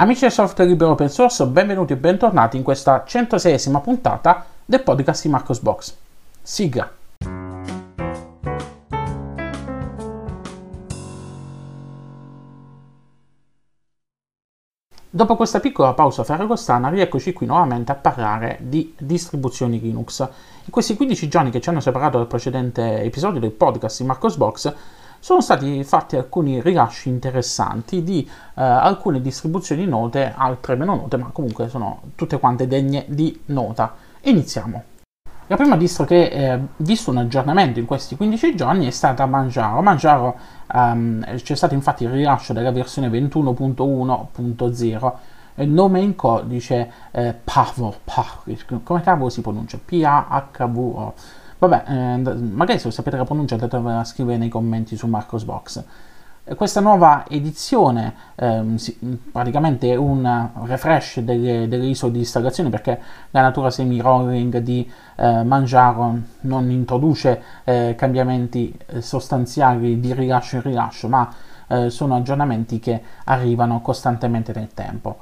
Amici del software libero open source, benvenuti e bentornati in questa 106esima puntata del podcast di Marcos Box. Sigla. Dopo questa piccola pausa ferragostana, rieccoci qui nuovamente a parlare di distribuzioni Linux. In questi 15 giorni che ci hanno separato dal precedente episodio del podcast di Marcos Box, sono stati fatti alcuni rilasci interessanti di eh, alcune distribuzioni note, altre meno note, ma comunque sono tutte quante degne di nota. Iniziamo. La prima distro che ha eh, visto un aggiornamento in questi 15 giorni è stata Manjaro. Manjaro um, c'è stato infatti il rilascio della versione 21.1.0 il nome in codice eh, Pavo, Pavo, come cavolo si pronuncia? P-A-H-V-O Vabbè, eh, magari se lo sapete la pronuncia andatevela a scrivere nei commenti su Marcosbox. Questa nuova edizione ehm, praticamente è un refresh delle, delle, ISO di installazione perché la natura semi-rolling di eh, Manjaro non introduce eh, cambiamenti eh, sostanziali di rilascio in rilascio, ma eh, sono aggiornamenti che arrivano costantemente nel tempo.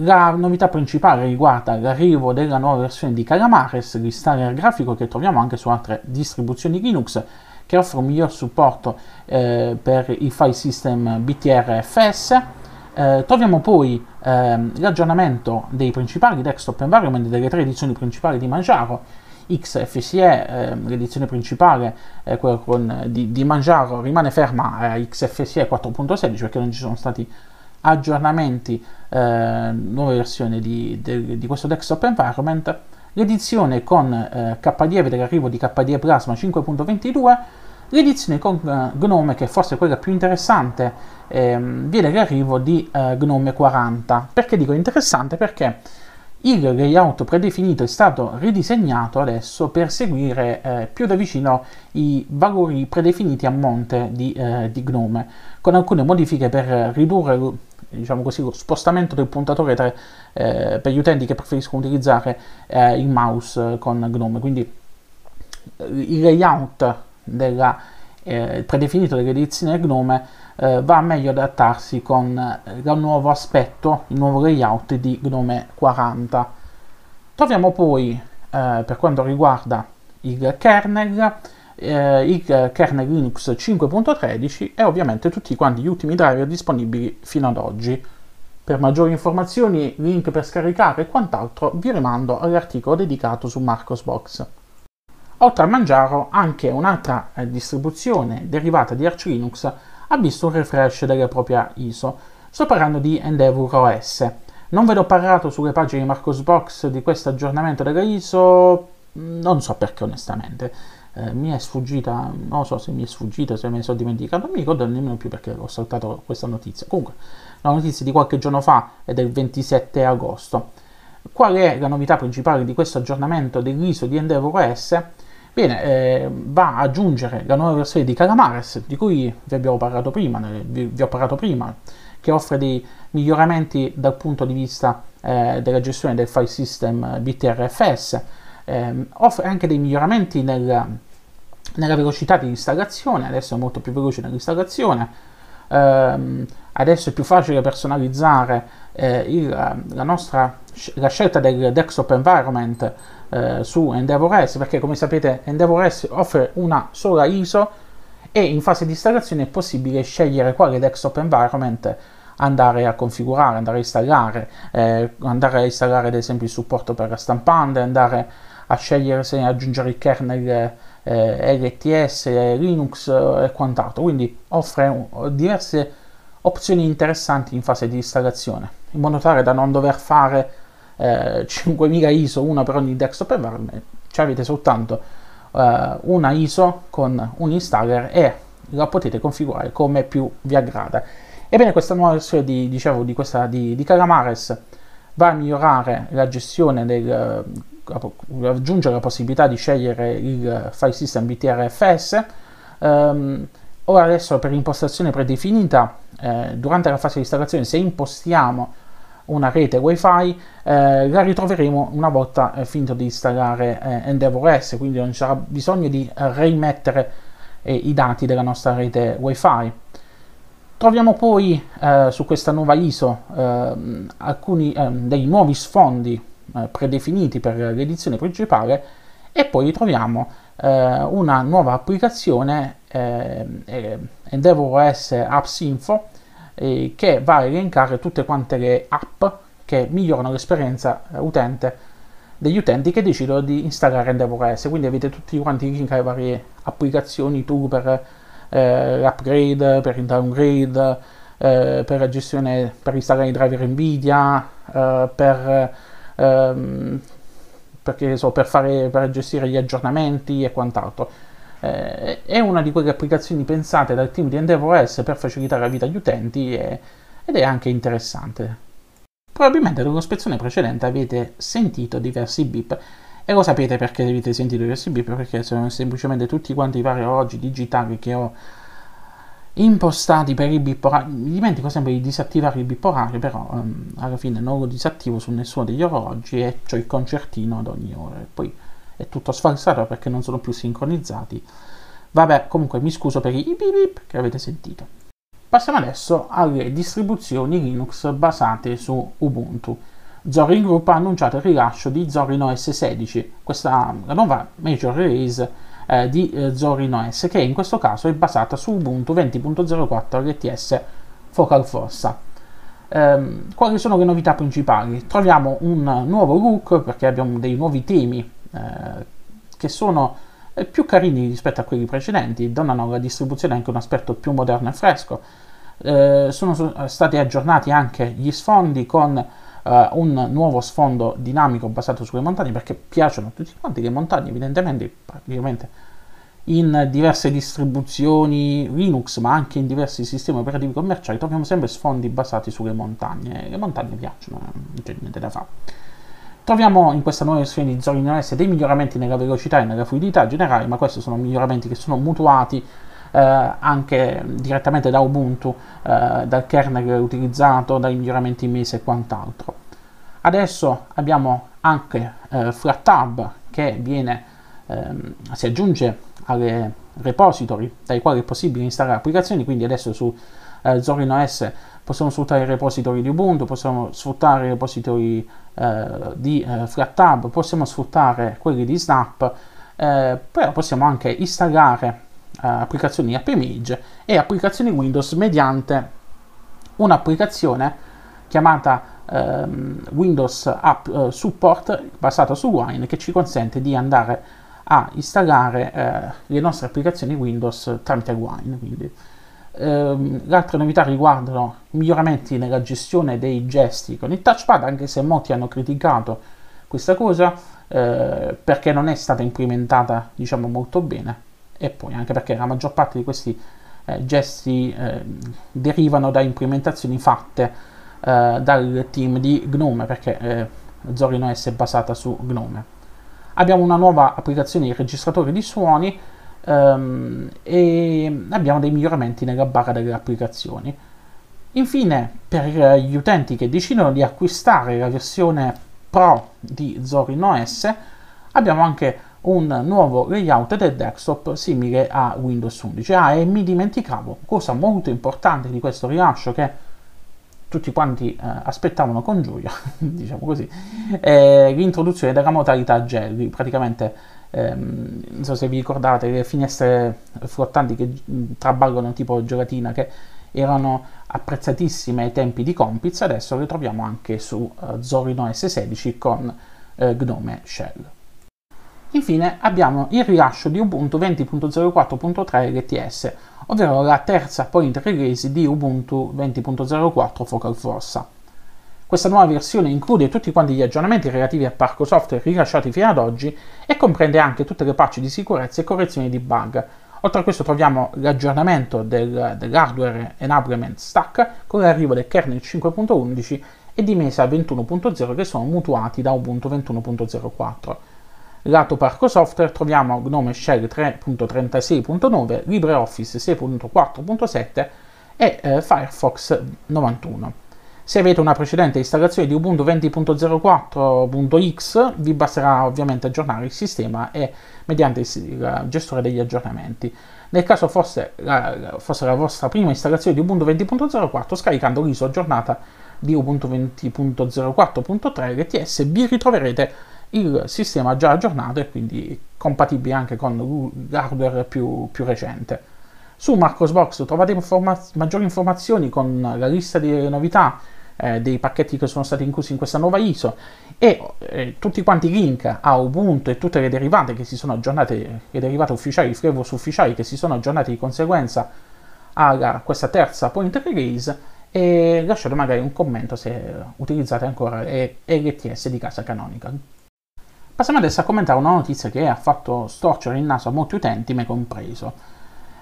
La novità principale riguarda l'arrivo della nuova versione di Calamares, l'installer grafico che troviamo anche su altre distribuzioni Linux, che offre un miglior supporto eh, per i file system BTRFS. Eh, troviamo poi eh, l'aggiornamento dei principali desktop environment delle tre edizioni principali di Manjaro, XFCE, eh, l'edizione principale, eh, quella con, di, di, Manjaro, rimane ferma a XFCE 4.16 perché non ci sono stati aggiornamenti, eh, nuove versioni di, di, di, questo desktop environment, l'edizione con eh, KDE dell'arrivo di KDE Plasma 5.22, l'edizione con eh, Gnome, che forse è quella più interessante, ehm, viene l'arrivo di eh, Gnome 40. Perché dico interessante? Perché il layout predefinito è stato ridisegnato adesso per seguire eh, più da vicino i valori predefiniti a monte di, eh, di Gnome, con alcune modifiche per ridurre diciamo così, lo spostamento del puntatore tra, eh, per gli utenti che preferiscono utilizzare eh, il mouse con Gnome. Quindi eh, il layout della, eh, predefinito dell'edizione Gnome eh, va a meglio adattarsi con eh, il nuovo aspetto, il nuovo layout di Gnome 40. Troviamo poi, per quanto riguarda il kernel, eh, il kernel Linux 5.13 e ovviamente tutti quanti gli ultimi driver disponibili fino ad oggi. Per maggiori informazioni, link per scaricare e quant'altro vi rimando all'articolo dedicato su Marcosbox. Oltre a Manjaro, anche un'altra eh, distribuzione derivata di Arch Linux ha visto un refresh della propria ISO. Sto parlando di Endeavour OS. Non ve l'ho parlato sulle pagine di Marcosbox di questo aggiornamento della ISO, non so perché onestamente eh, mi è sfuggita, non so se mi è sfuggita, se me ne sono dimenticato, non mi ricordo nemmeno più perché ho saltato questa notizia. Comunque, la notizia di qualche giorno fa è del 27 agosto. Qual è la novità principale di questo aggiornamento dell'ISO di Endeavor OS? Bene, eh, va ad aggiungere la nuova versione di Calamares, di cui vi abbiamo parlato prima, vi, vi ho parlato prima, che offre dei miglioramenti dal punto di vista eh, della gestione del file system BTRFS, eh, offre anche dei miglioramenti nel, nella velocità di installazione, adesso è molto più veloce nell'installazione, ehm, adesso è più facile personalizzare eh, il, la, nostra, la scelta del desktop environment eh, su EndeavorOS perché come sapete EndeavorOS offre una sola ISO e in fase di installazione è possibile scegliere quale desktop environment andare a configurare, andare a installare, eh, andare a installare ad esempio il supporto per la stampante, andare a scegliere se aggiungere il kernel eh, LTS, Linux eh, e quant'altro, quindi offre diverse opzioni interessanti in fase di installazione, in modo tale da non dover fare eh, 5000 ISO, una per ogni desktop environment, cioè avete soltanto eh, una ISO con un installer e la potete configurare come più vi aggrada. Ebbene, questa nuova versione di, dicevo, di, questa, di, di Calamares va a migliorare la gestione del aggiungere la possibilità di scegliere il file system BTRFS. Um, ora adesso per impostazione predefinita, eh, durante la fase di installazione, se impostiamo una rete wifi, eh, la ritroveremo una volta eh, finito di installare eh, EndeavorOS, quindi non ci sarà bisogno di rimettere eh, i dati della nostra rete wifi. Troviamo poi eh, su questa nuova ISO eh, alcuni eh, dei nuovi sfondi eh, predefiniti per l'edizione principale e poi troviamo eh, una nuova applicazione eh, Endeavor OS Apps Info che va a elencare tutte quante le app che migliorano l'esperienza utente degli utenti che decidono di installare Endeavor OS. Quindi avete tutti quanti i link alle varie applicazioni, tool per eh, l'upgrade, per il downgrade, eh, per la gestione, per installare i driver Nvidia, eh, per, ehm, perché, so, per, fare, per gestire gli aggiornamenti e quant'altro. Eh, è una di quelle applicazioni pensate dal team di Endeavor OS per facilitare la vita agli utenti e, ed è anche interessante. Probabilmente nell'ospezione precedente avete sentito diversi beep e lo sapete perché avete sentito diversi beep perché sono semplicemente tutti quanti i vari orologi digitali che ho impostati per il bip orario. Mi dimentico sempre di disattivare il bip orario, però um, alla fine non lo disattivo su nessuno degli orologi e ho il concertino ad ogni ora. Poi è tutto sfalsato perché non sono più sincronizzati. Vabbè, comunque mi scuso per i bip bip che avete sentito. Passiamo adesso alle distribuzioni Linux basate su Ubuntu. Zorin Group ha annunciato il rilascio di Zorin OS 16, questa la nuova major release eh, di eh, Zorin OS che in questo caso è basata su Ubuntu 20.04 LTS Focal Fossa. Eh, quali sono le novità principali? Troviamo un nuovo look perché abbiamo dei nuovi temi eh, che sono più carini rispetto a quelli precedenti, donano alla distribuzione anche un aspetto più moderno e fresco. Eh, sono stati aggiornati anche gli sfondi con eh, un nuovo sfondo dinamico basato sulle montagne perché piacciono a tutti quanti le montagne, evidentemente, praticamente in diverse distribuzioni Linux, ma anche in diversi sistemi operativi commerciali, troviamo sempre sfondi basati sulle montagne. Le montagne piacciono, non c'è niente da fare. Troviamo in questa nuova versione di Zorin OS dei miglioramenti nella velocità e nella fluidità generale, ma questi sono miglioramenti che sono mutuati eh, anche direttamente da Ubuntu, eh, dal kernel utilizzato, dai miglioramenti mesi e quant'altro. Adesso abbiamo anche eh, FlatTab che viene, ehm, si aggiunge alle repository dai quali è possibile installare applicazioni, quindi adesso su eh, Zorin OS possiamo sfruttare i repository di Ubuntu, possiamo sfruttare i repository eh, di eh, FlatTab, possiamo sfruttare quelli di Snap, eh, però possiamo anche installare eh, applicazioni app image e applicazioni Windows mediante un'applicazione chiamata ehm, Windows App eh, Support basata su Wine che ci consente di andare a installare eh, le nostre applicazioni Windows tramite Wine. Quindi, Ehm, le altre novità riguardano miglioramenti nella gestione dei gesti con il touchpad, anche se molti hanno criticato questa cosa eh, perché non è stata implementata diciamo molto bene e poi anche perché la maggior parte di questi eh, gesti eh, derivano da implementazioni fatte dal team di Gnome perché eh, Zorin OS è basata su Gnome. Abbiamo una nuova applicazione di registratore di suoni um, e abbiamo dei miglioramenti nella barra delle applicazioni. Infine, per gli utenti che decidono di acquistare la versione Pro di Zorin OS, abbiamo anche un nuovo layout del desktop simile a Windows 11. Ah, e mi dimenticavo, cosa molto importante di questo rilascio che tutti quanti eh, aspettavano con gioia, diciamo così, è l'introduzione della modalità jelly, praticamente ehm, non so se vi ricordate le finestre flottanti che traballano tipo gelatina che erano apprezzatissime ai tempi di Compiz, adesso le troviamo anche su uh, Zorin OS 16 con uh, Gnome Shell. Infine abbiamo il rilascio di Ubuntu 20.04.3 LTS, ovvero la terza point release di Ubuntu 20.04 Focal Fossa. Questa nuova versione include tutti quanti gli aggiornamenti relativi a Parco Software rilasciati fino ad oggi e comprende anche tutte le patch di sicurezza e correzioni di bug. Oltre a questo troviamo l'aggiornamento del, dell'hardware enablement stack con l'arrivo del kernel 5.11 e di Mesa 21.0 che sono mutuati da Ubuntu 21.04. Lato Parco Software troviamo Gnome Shell 3.36.9, LibreOffice 6.4.7 e eh, Firefox 91. Se avete una precedente installazione di Ubuntu 20.04.x vi basterà ovviamente aggiornare il sistema e mediante il gestore degli aggiornamenti. Nel caso fosse la, fosse la vostra prima installazione di Ubuntu 20.04, scaricando l'ISO aggiornata di Ubuntu 20.04.3 LTS vi ritroverete il sistema già aggiornato e quindi compatibile anche con l'hardware più, più recente. Su Marcosbox trovate informa- maggiori informazioni con la lista di novità eh, dei pacchetti che sono stati inclusi in questa nuova ISO e eh, tutti quanti i link a Ubuntu e tutte le derivate che si sono aggiornate, le derivate ufficiali, i flavors ufficiali che si sono aggiornati di conseguenza a questa terza point release e lasciate magari un commento se utilizzate ancora LTS di casa Canonical. Passiamo adesso a commentare una notizia che ha fatto storcere il naso a molti utenti, me compreso.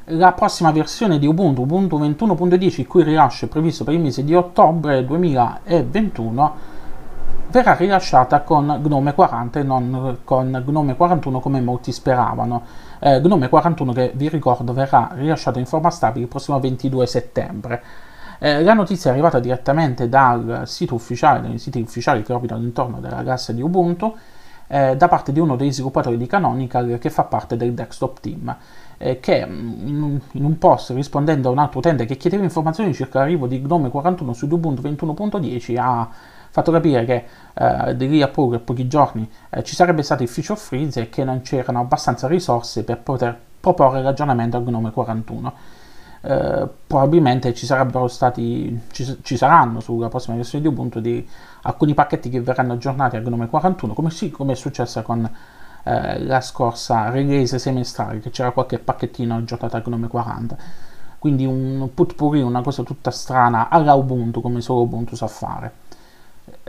La prossima versione di Ubuntu, Ubuntu 21.10, il cui rilascio è previsto per il mese di ottobre 2021, verrà rilasciata con Gnome 40 e non con Gnome 41 come molti speravano. Eh, Gnome 41 che vi ricordo verrà rilasciato in forma stabile il prossimo 22 settembre. Eh, la notizia è arrivata direttamente dal sito ufficiale, dai siti ufficiali che orbitano intorno della classe di Ubuntu, eh, da parte di uno dei sviluppatori di Canonical che fa parte del desktop team, eh, che mm, in un, post rispondendo a un altro utente che chiedeva informazioni circa l'arrivo di Gnome 41 su Ubuntu 21.10 ha fatto capire che eh, di lì a poco, pochi giorni, eh, ci sarebbe stato il feature freeze e che non c'erano abbastanza risorse per poter proporre l'aggiornamento al Gnome 41. Eh, probabilmente ci sarebbero stati, ci, ci, saranno sulla prossima versione di Ubuntu di alcuni pacchetti che verranno aggiornati a Gnome 41, come, sì, come è successo con eh, la scorsa release semestrale, che c'era qualche pacchettino aggiornato a Gnome 40. Quindi un putpurri, una cosa tutta strana alla Ubuntu, come solo Ubuntu sa fare.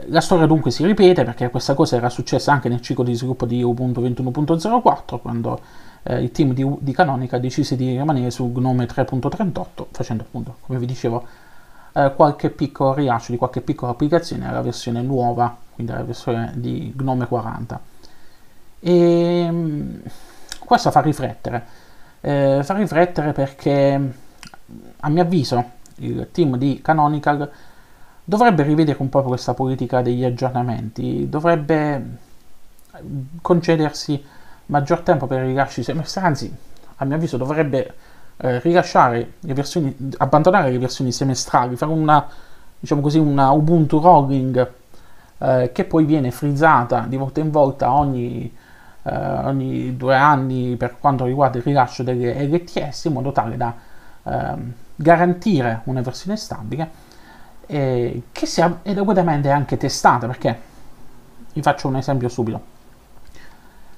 La storia dunque si ripete perché questa cosa era successa anche nel ciclo di sviluppo di Ubuntu 21.04, quando eh, il team di, di, Canonica decise di rimanere su Gnome 3.38, facendo appunto, come vi dicevo, eh, qualche piccolo rilascio di qualche piccola applicazione alla versione nuova, quindi alla versione di Gnome 40. E mm, questo fa riflettere, eh, fa riflettere perché a mio avviso il team di Canonical dovrebbe rivedere un po' questa politica degli aggiornamenti, dovrebbe concedersi maggior tempo per i rilasci semestrali, anzi, a mio avviso dovrebbe eh, rilasciare le versioni, abbandonare le versioni semestrali, fare una, diciamo così, una Ubuntu rolling eh, che poi viene frizzata di volta in volta ogni, eh, ogni due anni per quanto riguarda il rilascio delle LTS, in modo tale da ehm, garantire una versione stabile e che sia adeguatamente anche testata, perché vi faccio un esempio subito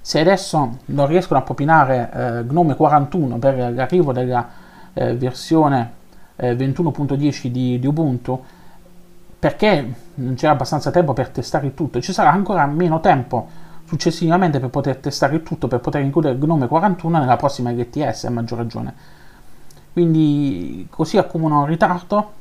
se adesso non riescono a propinare eh, Gnome 41 per l'arrivo della eh, versione eh, 21.10 di, di, Ubuntu, perché non c'era abbastanza tempo per testare tutto, ci sarà ancora meno tempo successivamente per poter testare tutto, per poter includere Gnome 41 nella prossima LTS, a maggior ragione. Quindi così accumulano ritardo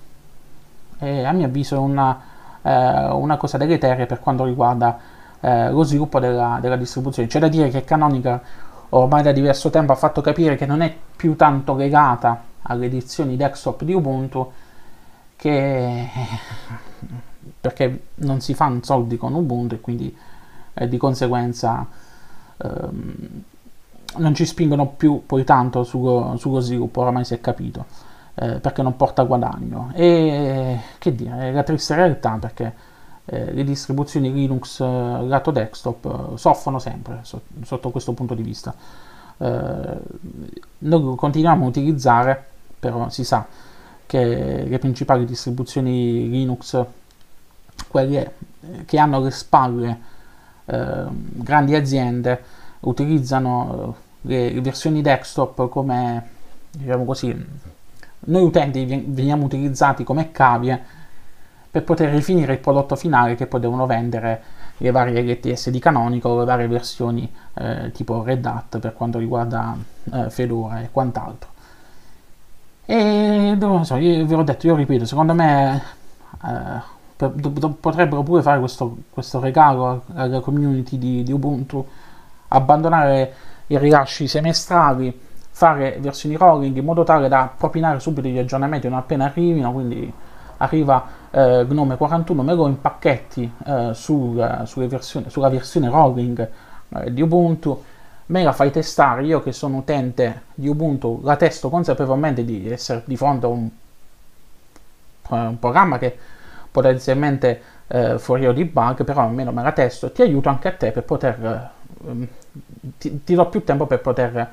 e a mio avviso è una, eh, una cosa deleteria per quanto riguarda eh, lo sviluppo della, della, distribuzione. C'è da dire che Canonical ormai da diverso tempo ha fatto capire che non è più tanto legata alle edizioni desktop di Ubuntu che perché non si fanno soldi con Ubuntu e quindi eh, di conseguenza ehm, non ci spingono più poi tanto sullo, sullo sviluppo, oramai si è capito, eh, perché non porta guadagno. E che dire, è la triste realtà perché eh, le distribuzioni Linux eh, lato desktop eh, soffrono sempre so, sotto questo punto di vista. Eh, noi continuiamo a utilizzare, però si sa che le principali distribuzioni Linux, quelle che hanno alle spalle grandi aziende, utilizzano le versioni desktop come, diciamo così, noi utenti veniamo utilizzati come cavie per poter rifinire il prodotto finale che poi devono vendere le varie LTS di Canonical, le varie versioni eh, tipo Red Hat per quanto riguarda eh, Fedora e quant'altro. E non so, io vi ho detto, io ripeto, secondo me eh, per, do, potrebbero pure fare questo, questo regalo alla community di, di, Ubuntu, abbandonare i rilasci semestrali, fare versioni rolling in modo tale da propinare subito gli aggiornamenti non appena arrivino, quindi arriva eh, Gnome 41 Mego in pacchetti eh, sul, versioni, sulla versione rolling eh, di Ubuntu, me la fai testare, io che sono utente di Ubuntu la testo consapevolmente di essere di fronte a un, un programma che potenzialmente eh, fuori di bug, però almeno me la testo ti aiuto anche a te per poter, eh, ti, ti, do più tempo per poter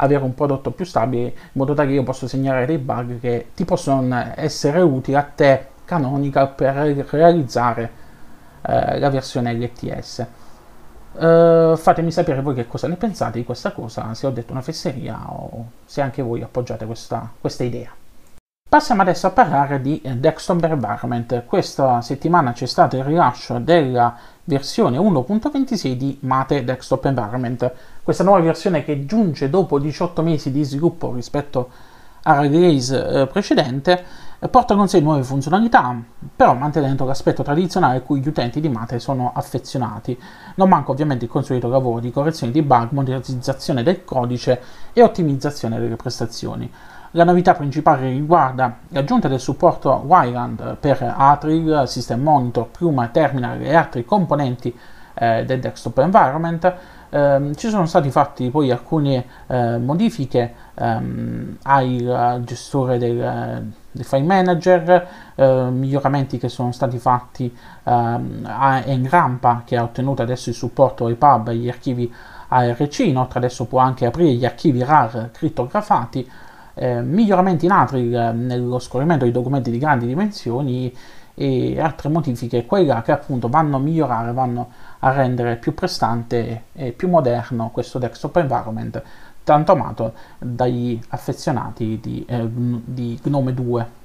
avere un prodotto più stabile in modo tale che io possa segnalare dei bug che ti possono essere utili a te canonica per realizzare eh, la versione LTS. Uh, eh, fatemi sapere voi che cosa ne pensate di questa cosa, se ho detto una fesseria o se anche voi appoggiate questa, questa idea. Passiamo adesso a parlare di Desktop Environment. Questa settimana c'è stato il rilascio della versione 1.26 di Mate Desktop Environment. Questa nuova versione che giunge dopo 18 mesi di sviluppo rispetto alla release eh, precedente porta con sé nuove funzionalità, però mantenendo l'aspetto tradizionale a cui gli utenti di Mate sono affezionati. Non manca ovviamente il consueto lavoro di correzione di bug, modernizzazione del codice e ottimizzazione delle prestazioni. La novità principale riguarda l'aggiunta del supporto Wayland per Atril, System Monitor, Pluma, Terminal e altri componenti eh, del desktop environment. Eh, ci sono stati fatti poi alcune eh, modifiche ehm, al gestore del, del file manager, eh, miglioramenti che sono stati fatti ehm, a Enrampa che ha ottenuto adesso il supporto ai pub e agli archivi ARC, inoltre adesso può anche aprire gli archivi RAR crittografati eh, miglioramenti in April eh, nello scorrimento di documenti di grandi dimensioni e altre modifiche qua e là che appunto vanno a migliorare, vanno rendere più prestante e più moderno questo desktop environment tanto amato dagli affezionati di, eh, di Gnome 2.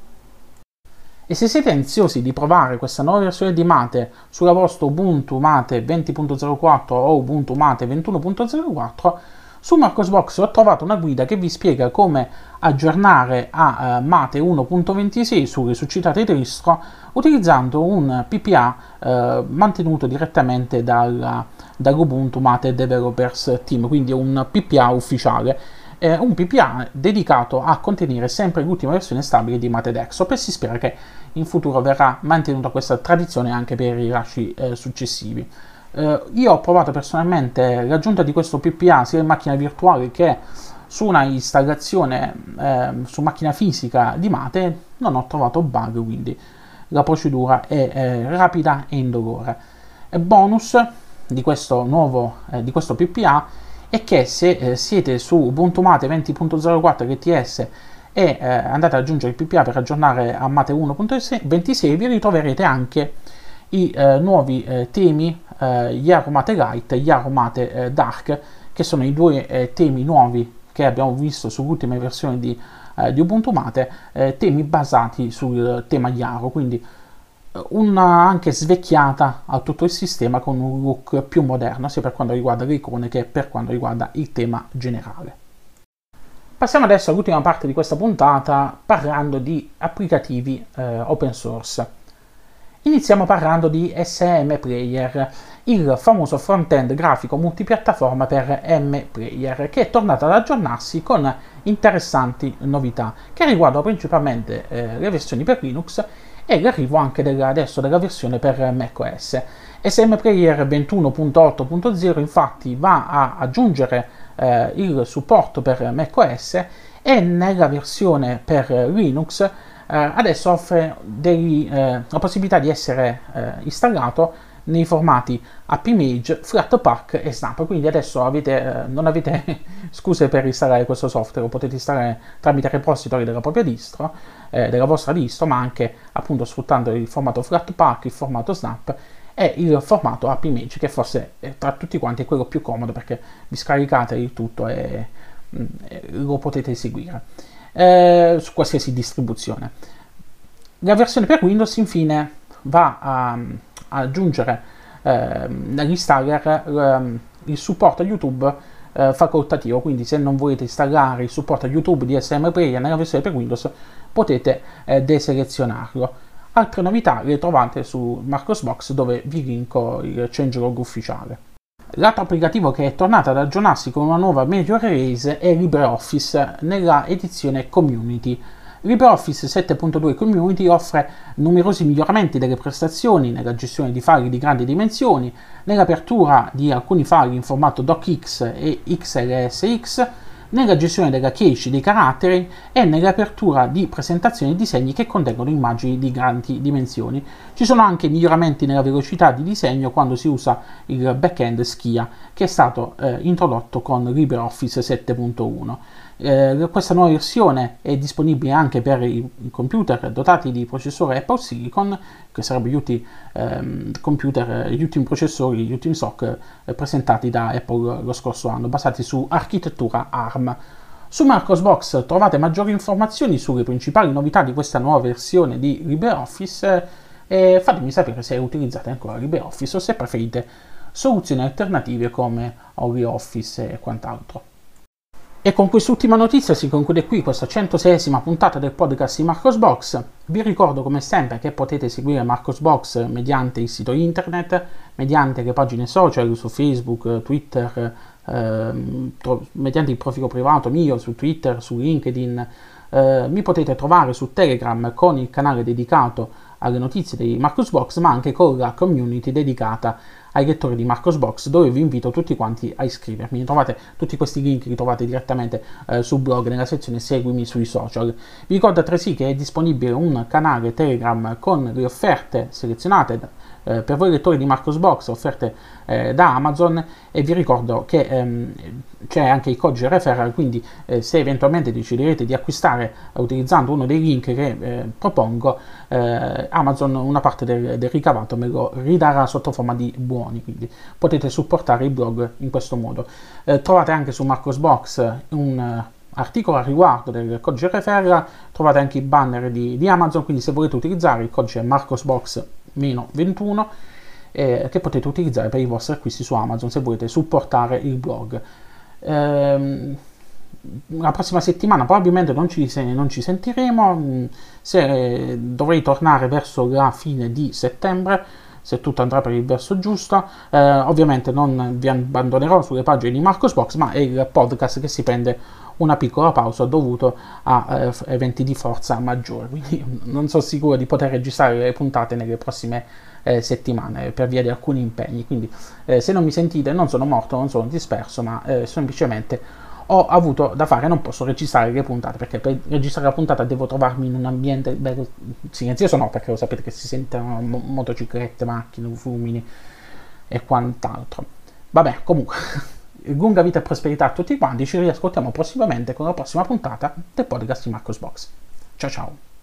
E se siete ansiosi di provare questa nuova versione di Mate sulla vostra Ubuntu Mate 20.04 o Ubuntu Mate 21.04, su Marcosbox ho trovato una guida che vi spiega come aggiornare a uh, Mate 1.26 sulle succitate distro utilizzando un PPA eh, mantenuto direttamente dal, dall'Ubuntu Mate Developers Team, quindi un PPA ufficiale. Eh, un PPA dedicato a contenere sempre l'ultima versione stabile di Mate Desktop e si spera che in futuro verrà mantenuta questa tradizione anche per i rilasci eh, successivi. Eh, io ho provato personalmente l'aggiunta di questo PPA sia in macchina virtuale che su una installazione eh, su macchina fisica di Mate, non ho trovato bug, quindi la procedura è eh, rapida e indolore. E bonus di questo nuovo eh, di questo PPA è che se eh, siete su Ubuntu Mate 20.04 LTS e eh, andate ad aggiungere il PPA per aggiornare a Mate 1.26 vi ritroverete anche i eh, nuovi eh, temi eh, Yaro Mate Light e Yaro Mate eh, Dark, che sono i due eh, temi nuovi che abbiamo visto sull'ultima versione di, eh, di Ubuntu Mate, eh, temi basati sul tema Yaro, quindi eh, una anche svecchiata a tutto il sistema con un look più moderno sia per quanto riguarda le icone che per quanto riguarda il tema generale. Passiamo adesso all'ultima parte di questa puntata parlando di applicativi eh, open source. Iniziamo parlando di SM Player, il famoso front-end grafico multipiattaforma per M-Player, che è tornato ad aggiornarsi con interessanti novità che riguardano principalmente eh, le versioni per Linux e l'arrivo anche della, adesso della versione per macOS. SM Player 21.8.0 infatti va a aggiungere eh, il supporto per macOS e nella versione per Linux adesso offre dei, eh, la possibilità di essere eh, installato nei formati AppImage, Flatpak e Snap, quindi adesso avete, eh, non avete scuse per installare questo software, lo potete installare tramite repository della propria distro, eh, della vostra distro, ma anche appunto sfruttando il formato Flatpak, il formato Snap e il formato AppImage che forse eh, tra tutti quanti è quello più comodo perché vi scaricate il tutto e, mh, mm, e lo potete eseguire eh, su qualsiasi distribuzione. La versione per Windows infine va a, a aggiungere eh, nell'installer eh, il supporto a YouTube eh, facoltativo, quindi se non volete installare il supporto a YouTube di SM Player nella versione per Windows potete eh, deselezionarlo. Altre novità le trovate su Marcosbox dove vi linko il changelog ufficiale. L'altro applicativo che è tornato ad aggiornarsi con una nuova major release è LibreOffice nella edizione Community. LibreOffice 7.2 Community offre numerosi miglioramenti delle prestazioni nella gestione di file di grandi dimensioni, nell'apertura di alcuni file in formato DocX e XLSX, nella gestione della cache dei caratteri e nell'apertura di presentazioni e disegni che contengono immagini di grandi dimensioni. Ci sono anche miglioramenti nella velocità di disegno quando si usa il backend Skia che è stato eh, introdotto con LibreOffice 7.1. Eh, questa nuova versione è disponibile anche per i computer dotati di processore Apple Silicon, che sarebbero gli ehm, computer, gli ultimi processori, gli ultimi SOC eh, presentati da Apple lo scorso anno, basati su architettura ARM. Su Marcosbox trovate maggiori informazioni sulle principali novità di questa nuova versione di LibreOffice e fatemi sapere se utilizzate ancora LibreOffice o se preferite soluzioni alternative come OnlyOffice e quant'altro. E con quest'ultima notizia si conclude qui questa 106esima puntata del podcast di Marcosbox. Vi ricordo come sempre che potete seguire Marcosbox mediante il sito internet, mediante le pagine social su Facebook, Twitter, ehm, tro- mediante il profilo privato mio su Twitter, su LinkedIn. Eh, mi potete trovare su Telegram con il canale dedicato alle notizie di Marcosbox, ma anche con la community dedicata ai lettori di Marcosbox, dove vi invito tutti quanti a iscrivermi. Trovate tutti questi link li trovate direttamente eh, sul blog nella sezione Seguimi sui social. Vi ricordo altresì che è disponibile un canale Telegram con le offerte selezionate eh, per voi lettori di Marcosbox, offerte eh, da Amazon e vi ricordo che ehm, c'è anche il codice referral, quindi eh, se eventualmente deciderete di acquistare utilizzando uno dei link che eh, propongo, eh, Amazon una parte del, del, ricavato me lo ridarà sotto forma di buoni, quindi potete supportare il blog in questo modo. Eh, trovate anche su Marcosbox un articolo a riguardo del codice referral, trovate anche i banner di, di Amazon, quindi se volete utilizzare il codice Marcosbox-21 eh, che potete utilizzare per i vostri acquisti su Amazon se volete supportare il blog. Ehm, la prossima settimana probabilmente non ci, non ci sentiremo, mm, se, dovrei tornare verso la fine di settembre se tutto andrà per il verso giusto. Eh, ovviamente non vi abbandonerò sulle pagine di Marcosbox, ma è il podcast che si prende una piccola pausa dovuto a eh, eventi di forza maggiore. Quindi non sono sicuro di poter registrare le puntate nelle prossime eh, settimane per via di alcuni impegni. Quindi eh, se non mi sentite non sono morto, non sono disperso, ma eh, semplicemente ho avuto da fare, non posso registrare le puntate perché per registrare la puntata devo trovarmi in un ambiente bello silenzioso, no perché lo sapete che si sentono mo- motociclette, macchine, fumini e quant'altro. Vabbè, comunque, lunga vita e prosperità a tutti quanti, ci riascoltiamo prossimamente con la prossima puntata del podcast di Marcos Box. Ciao ciao!